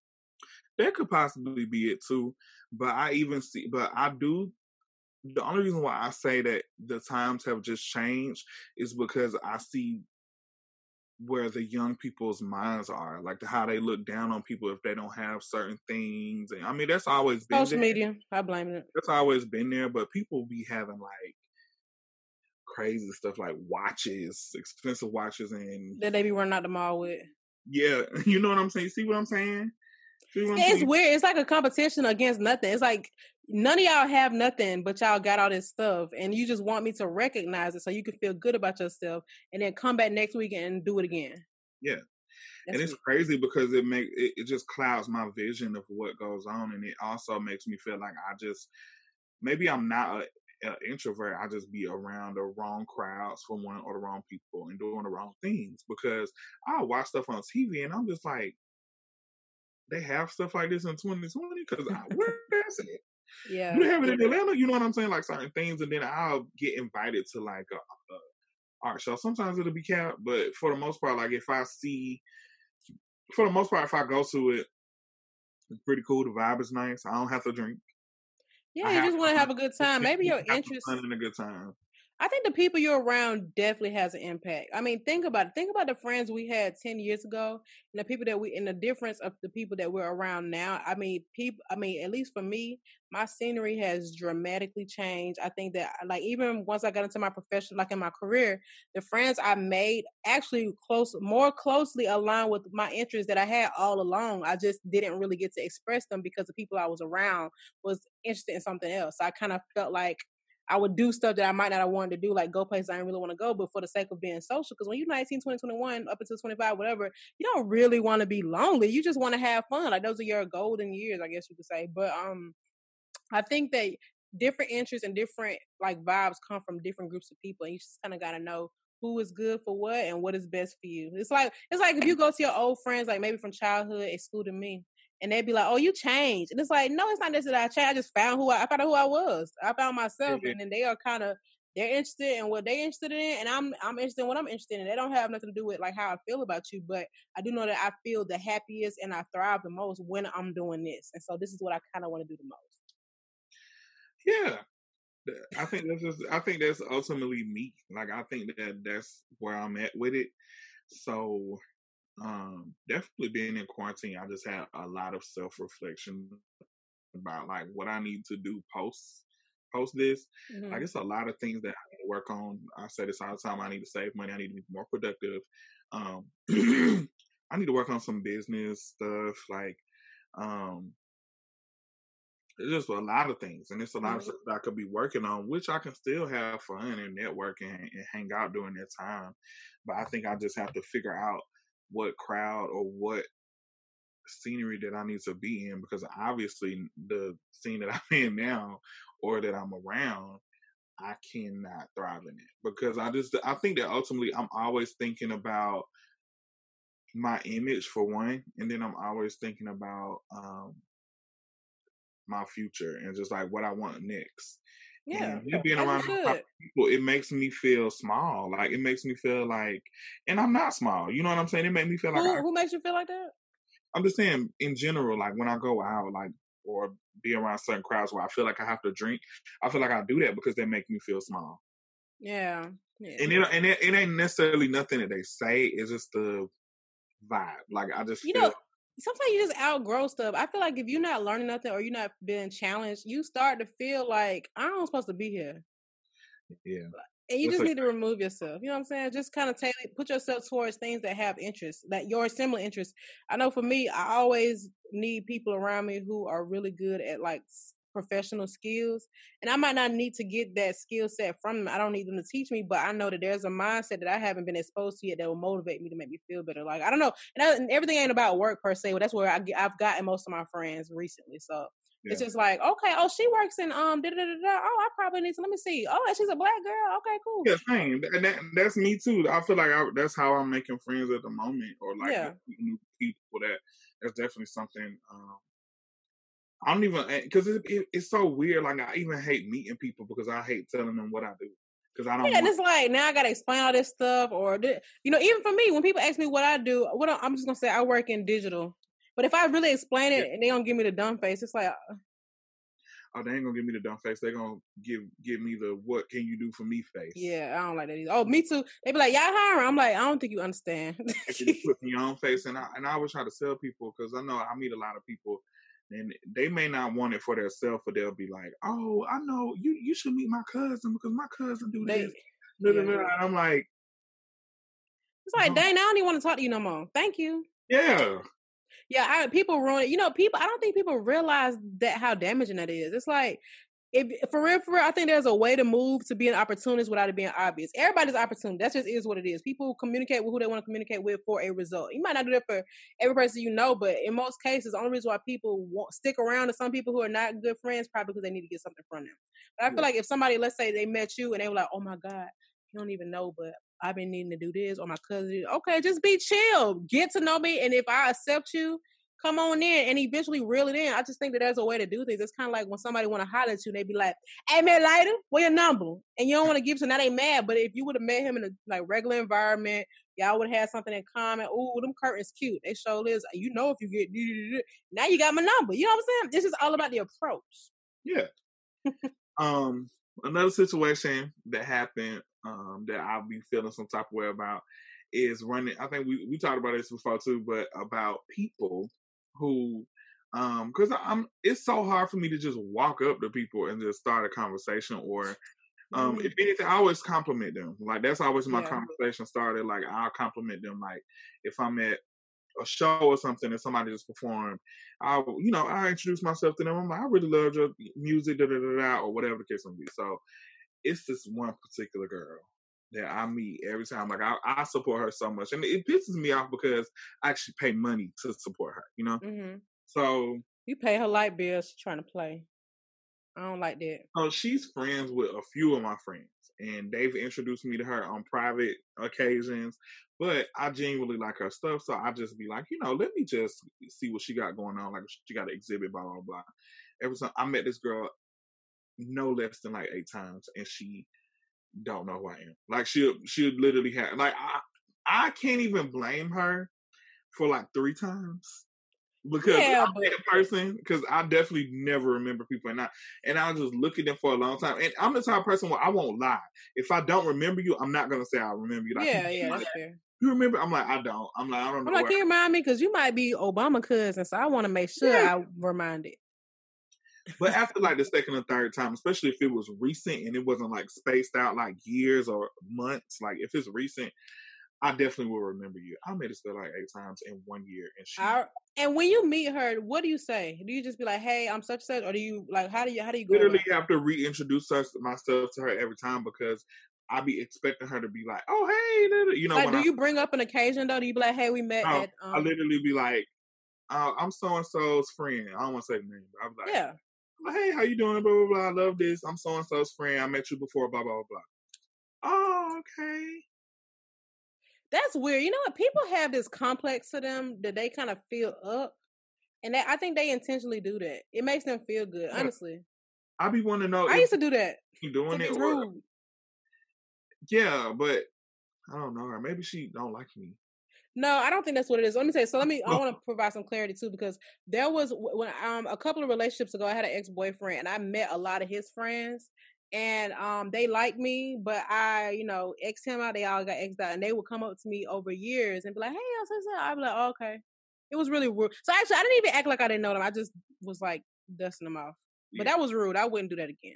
that could possibly be it too. But I even see, but I do. The only reason why I say that the times have just changed is because I see where the young people's minds are, like the, how they look down on people if they don't have certain things. And I mean, that's always been social media. I blame it. That's always been there, but people be having like crazy stuff like watches, expensive watches, and that they be running out the mall with. Yeah, <laughs> you know what I'm saying. See what I'm saying? It's weird. It's like a competition against nothing. It's like none of y'all have nothing, but y'all got all this stuff, and you just want me to recognize it so you can feel good about yourself, and then come back next week and do it again. Yeah. That's and it's crazy because it make it, it just clouds my vision of what goes on, and it also makes me feel like I just maybe I'm not a, a introvert. I just be around the wrong crowds for one or the wrong people and doing the wrong things because I watch stuff on TV and I'm just like, they have stuff like this in 2020 because where <laughs> is it? Yeah, you have it in Atlanta. You know what I'm saying? Like certain things, and then I'll get invited to like a, a art show. Sometimes it'll be capped, but for the most part, like if I see, for the most part, if I go to it, it's pretty cool. The vibe is nice. I don't have to drink. Yeah, you just want to have a good time. Maybe your interest in a good time. I think the people you're around definitely has an impact. I mean, think about it. Think about the friends we had ten years ago, and the people that we, and the difference of the people that we're around now. I mean, people. I mean, at least for me, my scenery has dramatically changed. I think that, like, even once I got into my profession, like in my career, the friends I made actually close, more closely aligned with my interests that I had all along. I just didn't really get to express them because the people I was around was interested in something else. So I kind of felt like I would do stuff that I might not have wanted to do, like go places I didn't really want to go, but for the sake of being social. Because when you're 19, 20, 21, up until 25, whatever, you don't really want to be lonely. You just want to have fun. Like those are your golden years, I guess you could say. But um, I think that different interests and different like vibes come from different groups of people, and you just kind of got to know who is good for what and what is best for you. It's like it's like if you go to your old friends, like maybe from childhood, excluding me, and they'd be like, "Oh, you changed," and it's like, no, it's not necessarily that I changed. I just found who I, I found out who I was. I found myself, mm-hmm. and then they are kind of they're interested in what they're interested in, and I'm I'm interested in what I'm interested in. They don't have nothing to do with like how I feel about you, but I do know that I feel the happiest and I thrive the most when I'm doing this, and so this is what I kind of want to do the most. Yeah, I think that's just I think that's ultimately me. Like I think that that's where I'm at with it. So um, definitely being in quarantine, I just had a lot of self reflection about like what I need to do post post this. Mm-hmm. I guess a lot of things that I need to work on. I say this all the time. I need to save money. I need to be more productive. Um, <clears throat> I need to work on some business stuff. Like Um, it's just a lot of things, and it's a lot mm-hmm. of stuff that I could be working on, which I can still have fun and network and, and hang out during that time. But I think I just have to figure out what crowd or what scenery that I need to be in because obviously the scene that <laughs> I'm in now or that I'm around, I cannot thrive in it because I just I think that ultimately I'm always thinking about my image for one, and then I'm always thinking about um my future and just like what I want next. Yeah, and being around people, it makes me feel small. Like it makes me feel like, and I'm not small. You know what I'm saying? It makes me feel like. Who, I, who makes you feel like that? I'm just saying in general. Like when I go out, like or be around certain crowds where I feel like I have to drink, I feel like I do that because they make me feel small. Yeah. yeah. And it and it, it ain't necessarily nothing that they say. It's just the vibe. Like I just you feel, know sometimes you just outgrow stuff. I feel like if you're not learning nothing or you're not being challenged, you start to feel like I'm supposed to be here. Yeah. And you That's just like, need to remove yourself. You know what I'm saying? Just kind of take put yourself towards things that have interest, that your similar interests. I know for me, I always need people around me who are really good at like professional skills. And I might not need to get that skill set from them. I don't need them to teach me, but I know that there's a mindset that I haven't been exposed to yet that will motivate me to make me feel better. Like, I don't know. And, I, and everything ain't about work per se, but that's where I, I've gotten most of my friends recently. So yeah. it's just like, okay, oh, she works in, um, da da da da. Oh, I probably need to, let me see. Oh, she's a black girl. Okay, cool. Yeah, same. And that, that's me too. I feel like I, that's how I'm making friends at the moment or like yeah. new people that that's definitely something um, I don't even because it, it, it's so weird. Like I even hate meeting people because I hate telling them what I do because I don't. Yeah, and it's like now I gotta explain all this stuff, or you know, even for me, when people ask me what I do, what I'm just gonna say I work in digital. But if I really explain it yeah. and they don't give me the dumb face, it's like. Uh oh, they ain't gonna give me the dumb face. They're gonna give give me the what can you do for me face. Yeah, I don't like that either. Oh, me too. They be like, y'all hiring. I'm like, I don't think you understand. you <laughs> put your own face, and I and I always try to sell people because I know I meet a lot of people and they may not want it for themselves, but they'll be like, "Oh, I know you. You should meet my cousin because my cousin do they, this." Yeah. And I'm like, "It's like, dang, I don't even want to talk to you no more. Thank you." Yeah. Yeah, I, people ruin it. You know, people. I don't think people realize that how damaging that is. It's like if for real, for real, I think there's a way to move to be an opportunist without it being obvious. Everybody's opportunity. That just is what it is. People communicate with who they want to communicate with for a result. You might not do that for every person you know, but in most cases, the only reason why people won't stick around to some people who are not good friends probably because they need to get something from them. But I feel yeah. like if somebody, let's say they met you and they were like, "Oh my god, you don't even know, but I've been needing to do this," or my cousin, okay, just be chill, get to know me, and if I accept you come on in and eventually reel it in. I just think that there's a way to do things. It's kind of like when somebody want to holler at you, they be like, "Hey man, lighter, where your number?" And you don't want to give, so now they mad. But if you would have met him in a like regular environment, y'all would have had something in common. Ooh, them curtains cute. They show this. You know, if you get now, you got my number. You know what I'm saying? This is all about the approach. Yeah. um, another situation that happened um that I'll be feeling some type of way about is running. I think we we talked about this before too, but about people who um because i'm it's so hard for me to just walk up to people and just start a conversation or um mm-hmm. if anything i always compliment them like that's always my yeah. conversation started like i'll compliment them like if i'm at a show or something and somebody just performed i you know i introduce myself to them i'm like i really love your music da da da da or whatever the case may be so it's this one particular girl that I meet every time. Like I, I support her so much, and it pisses me off because I actually pay money to support her. You know, mm-hmm. so you pay her light bills trying to play. I don't like that. So she's friends with a few of my friends, and they've introduced me to her on private occasions. But I genuinely like her stuff, so I just be like, you know, let me just see what she got going on. Like she got an exhibit, blah blah blah. Every time I met this girl, no less than like eight times, and she don't know who I am. Like she'll she'll literally have like I I can't even blame her for like three times because yeah, I'm that person because I definitely never remember people and I and I'll just look at them for a long time. And I'm the type of person where I won't lie. If I don't remember you, I'm not gonna say I remember you. Like, yeah, yeah, that's. You remember? I'm like, I don't. I'm like, I don't know. I'm like, can you remind me? Because you might be Obama cousin, so I want to make sure yeah. I remind it but after like the second or third time, especially if it was recent and it wasn't like spaced out like years or months, like if it's recent, I definitely will remember you. I made it spell like eight times in one year, and she. I, and when you meet her, what do you say? Do you just be like, "Hey, I'm such such," or do you like how do you how do you go? Literally have to reintroduce us, myself to her every time because I be expecting her to be like, "Oh, hey," you know. Like, do I, you bring up an occasion though? Do you be like, "Hey, we met no, at"? Um... I literally be like, uh, "I'm so and so's friend." I don't want to say the name, but I'm like, "Yeah." Hey, how you doing? Blah blah blah. I love this. I'm so and so's friend. I met you before. Blah blah blah. Oh, okay. That's weird. You know what? People have this complex to them that they kind of feel up, and that, I think they intentionally do that. It makes them feel good. Yeah. Honestly, I be wanting to know. I used to do that. You doing it? Rude. Yeah, but I don't know her. Maybe she don't like me. No, I don't think that's what it is. Let me say. So let me. I want to provide some clarity too, because there was when um a couple of relationships ago, I had an ex boyfriend, and I met a lot of his friends, and um they like me, but I, you know, X him out, they all got X'd out, and they would come up to me over years and be like, "Hey, I'm so so." I'd be like, oh, "Okay." It was really rude. So actually, I didn't even act like I didn't know them. I just was like dusting them off. Yeah. But that was rude. I wouldn't do that again.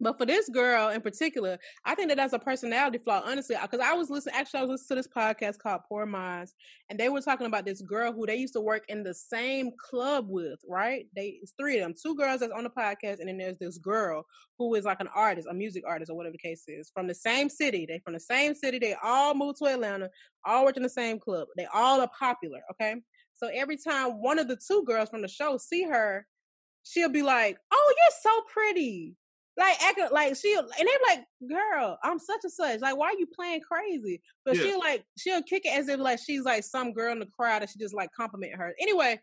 But for this girl in particular, I think that that's a personality flaw, honestly. Uh, because I was listening, actually, I was listening to this podcast called Poor Minds, and they were talking about this girl who they used to work in the same club with, right? They it's three of them, two girls that's on the podcast, and then there's this girl who is like an artist, a music artist, or whatever the case is, from the same city. They from the same city. They all moved to Atlanta, all work in the same club. They all are popular, okay? So every time one of the two girls from the show see her, she'll be like, "Oh, you're so pretty." Like acting like she and they're like, girl, I'm such a such. Like, why are you playing crazy? But yeah. she'll like she'll kick it as if like she's like some girl in the crowd and she just like compliment her. Anyway,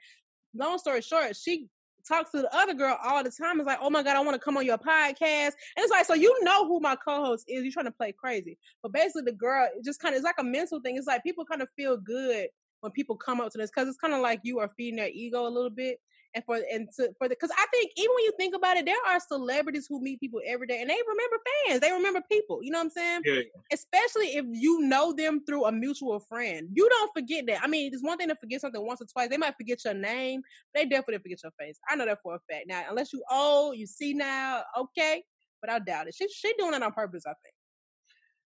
long story short, she talks to the other girl all the time. It's like, oh my god, I want to come on your podcast. And it's like, so you know who my co-host is. You're trying to play crazy. But basically, the girl it just kind of it's like a mental thing. It's like people kind of feel good when people come up to this because it's kind of like you are feeding their ego a little bit and for and to for the because I think even when you think about it, there are celebrities who meet people every day and they remember fans, they remember people. You know what I'm saying? Yeah. Especially if you know them through a mutual friend, you don't forget that. I mean, it's one thing to forget something once or twice. They might forget your name, they definitely forget your face. I know that for a fact. Now, unless you old, you see now, okay, but I doubt it. She she doing it on purpose. I think.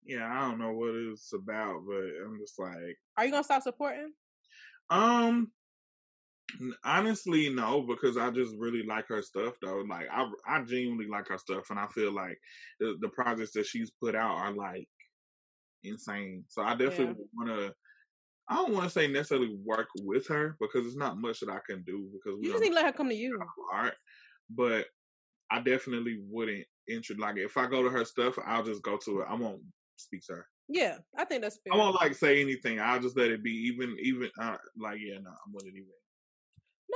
Yeah, I don't know what it's about, but I'm just like, are you gonna stop supporting? Um, Honestly, no, because I just really like her stuff though. Like I, I genuinely like her stuff, and I feel like the, the projects that she's put out are like insane. So I definitely yeah. want to. I don't want to say necessarily work with her because it's not much that I can do because we you just need to let her come to you. Art, but I definitely wouldn't enter like if I go to her stuff, I'll just go to it. I won't speak to her. Yeah, I think that's fair. I won't like say anything. I'll just let it be. Even even uh, like yeah, no, I'm gonna even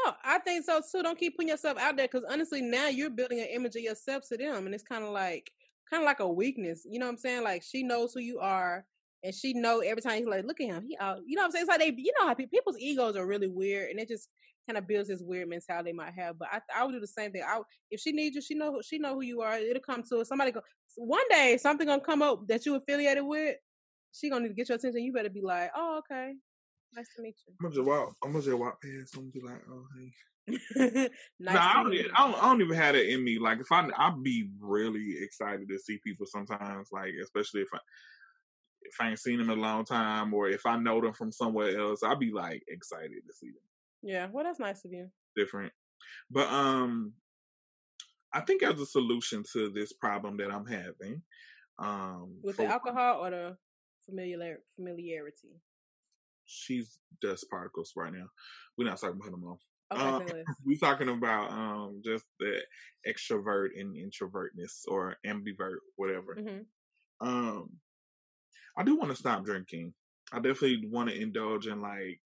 no, I think so too. Don't keep putting yourself out there because honestly, now you're building an image of yourself to them, and it's kind of like kind of like a weakness. You know what I'm saying? Like she knows who you are, and she know every time he's like, look at him, he out. You know what I'm saying? It's like they, you know how people, people's egos are really weird, and it just kind of builds this weird mentality they might have. But I, I would do the same thing. I, if she needs you, she know she know who you are. It'll come to her. Somebody go one day, something gonna come up that you affiliated with. She gonna need to get your attention. You better be like, oh okay, Nice to meet you. I'm gonna just walk. I'm gonna just walk past. I'm gonna be like, oh hey. <laughs> nice nah, I don't, I don't, I don't. even have it in me. Like if I, I'd be really excited to see people sometimes. Like especially if I, if I ain't seen them in a long time, or if I know them from somewhere else, I'd be like excited to see them. Yeah, well, that's nice of you. Different, but um, I think as a solution to this problem that I'm having, um, with for, the alcohol or the familiar familiarity she's dust particles right now. We're not talking about her more. Okay, um, <laughs> we're talking about um just the extrovert and introvertness or ambivert, whatever. Mm-hmm. Um, I do want to stop drinking. I definitely want to indulge in like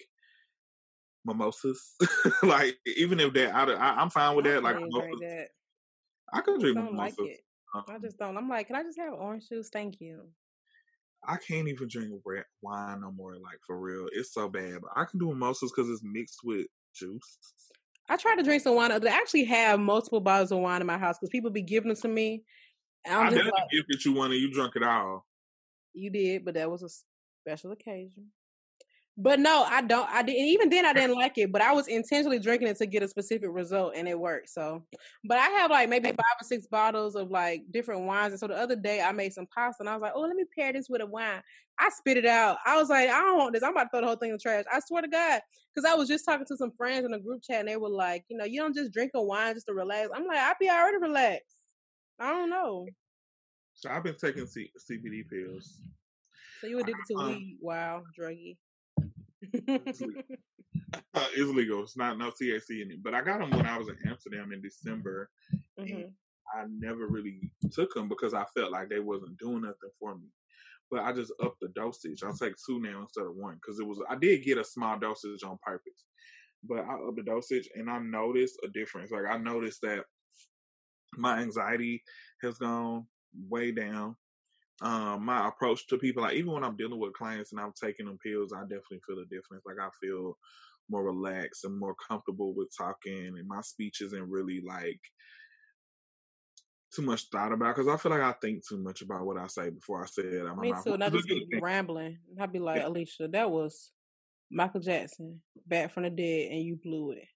mimosas. <laughs> like even if that, I, am fine with that. Like that. I could drink mimosas. Like it. Um, I just don't. I'm like, can I just have orange juice? Thank you. I can't even drink red wine no more. Like for real, it's so bad. But I can do mimosas because it's mixed with juice. I try to drink some wine. I actually have multiple bottles of wine in my house because people be giving them to me. I'm I definitely like, gifted you one and you drunk it all. You did, but that was a special occasion. But no, I don't. I didn't. Even then, I didn't like it. But I was intentionally drinking it to get a specific result, and it worked. So, but I have like maybe five or six bottles of like different wines. And so the other day, I made some pasta, and I was like, "Oh, let me pair this with a wine." I spit it out. I was like, "I don't want this. I'm about to throw the whole thing in the trash." I swear to God, because I was just talking to some friends in a group chat, and they were like, "You know, you don't just drink a wine just to relax." I'm like, "I be already relaxed." I don't know. So I've been taking C- CBD pills. So you addicted to um, weed? Wow, druggy. It's, legal. Uh, it's legal. It's not no THC in it. But I got them when I was in Amsterdam in December. Mm-hmm. I never really took them because I felt like they wasn't doing nothing for me. But I just upped the dosage. I take two now instead of one because it was. I did get a small dosage on purpose, but I upped the dosage and I noticed a difference. Like I noticed that my anxiety has gone way down. Um, my approach to people, like even when I'm dealing with clients and I'm taking them pills, I definitely feel a difference. Like I feel more relaxed and more comfortable with talking, and my speech isn't really like too much thought about because I feel like I think too much about what I say before I say it. I'm Me too. And I just be rambling. I'd be like, yeah. Alicia, that was Michael Jackson, back from the dead, and you blew it.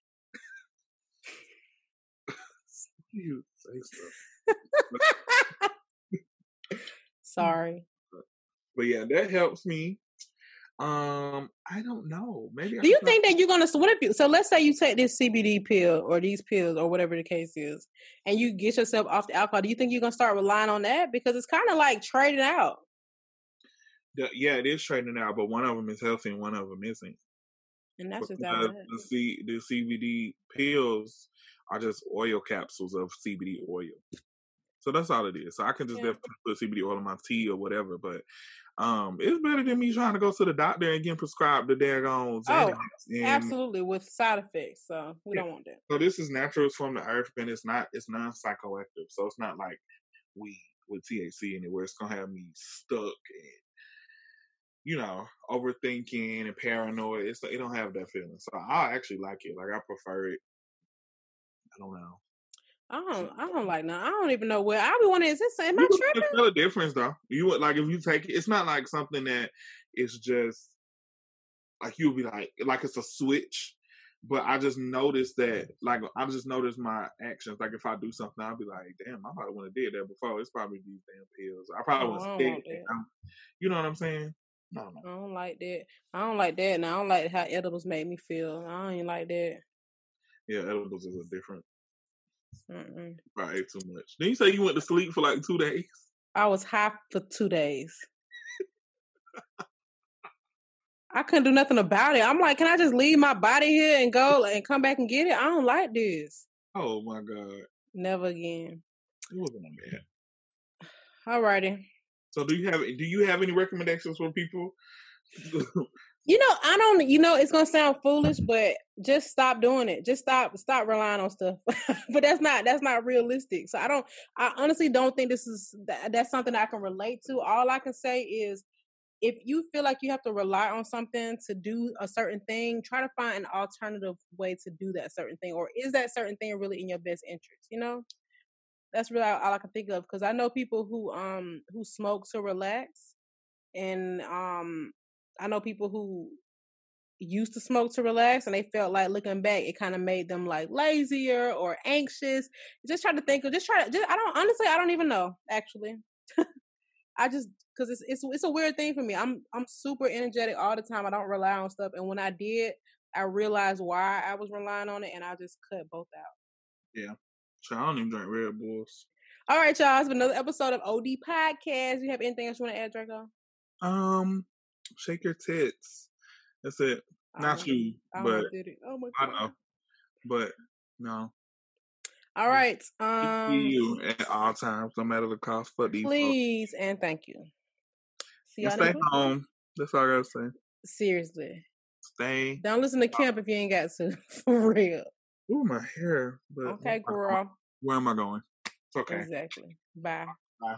<laughs> you say stuff. <laughs> Sorry. But yeah, that helps me. Um, I don't know. Maybe. Do you think that you're gonna? So what if you? So let's say you take this CBD pill or these pills or whatever the case is, and you get yourself off the alcohol. Do you think you're gonna start relying on that because it's kind of like trading out? The, yeah, it is trading out, but one of them is healthy and one of them isn't. And that's just the C, the CBD pills are just oil capsules of CBD oil. So that's all it is. So I can just yeah. put CBD oil on my tea or whatever. But um, it's better than me trying to go to the doctor and get prescribed the daggone Oh, and, absolutely, with side effects. So we yeah. don't want that. So this is natural. It's from the earth, and it's not. It's non psychoactive. So it's not like weed with THC in it, where it's gonna have me stuck and you know overthinking and paranoid. It's it don't have that feeling. So I actually like it. Like I prefer it. I don't know. I don't. I don't like no. I don't even know where. I be wondering. Is this? Am I tripping? Feel a difference though. You would like if you take it. It's not like something that is just like you'll be like like it's a switch. But I just noticed that, like, I just noticed my actions. Like, if I do something, I'll be like, "Damn, I probably would have did that before." It's probably these damn pills. I probably oh, was scared. You know what I'm saying? No, no. I don't like that. I don't like that, and I don't like how edibles make me feel. I don't even like that. Yeah, edibles is a different Mm-mm. I ate too much. Then you say you went to sleep for like two days. I was high for two days. I couldn't do nothing about it. I'm like, can I just leave my body here and go and come back and get it? I don't like this. Oh my god. Never again. It wasn't bad. Alrighty. So do you have do you have any recommendations for people <laughs> you know, I don't. You know, it's gonna sound foolish, but just stop doing it. Just stop. Stop relying on stuff. <laughs> but that's not. That's not realistic. So I don't. I honestly don't think this is. That, that's something I can relate to. All I can say is, if you feel like you have to rely on something to do a certain thing, try to find an alternative way to do that certain thing. Or is that certain thing really in your best interest? You know, that's really all I can think of. Because I know people who um who smoke to relax, and um I know people who used to smoke to relax and they felt like looking back it kind of made them like lazier or anxious. Just try to think of just try to just, i don't honestly i don't even know actually. <laughs> I just because it's, it's it's a weird thing for me. I'm i'm super energetic all the time. I don't rely on stuff and when i did i realized why i was relying on it and i just cut both out. Yeah. So i don't even drink red bulls. All right y'all it's been another episode of od podcast. You have anything else you want to add draco? Um shake your tits. That's it. Not you, but oh my God. I know. But no. All right. Um, you at all times, no matter the cost. For these please folks. and thank you. See stay home. That's all I gotta say. Seriously. Stay. Don't listen to Kemp if you ain't got to. <laughs> For real. Ooh, my hair. But okay, girl. Where am I going? It's okay. Exactly. Bye. Bye.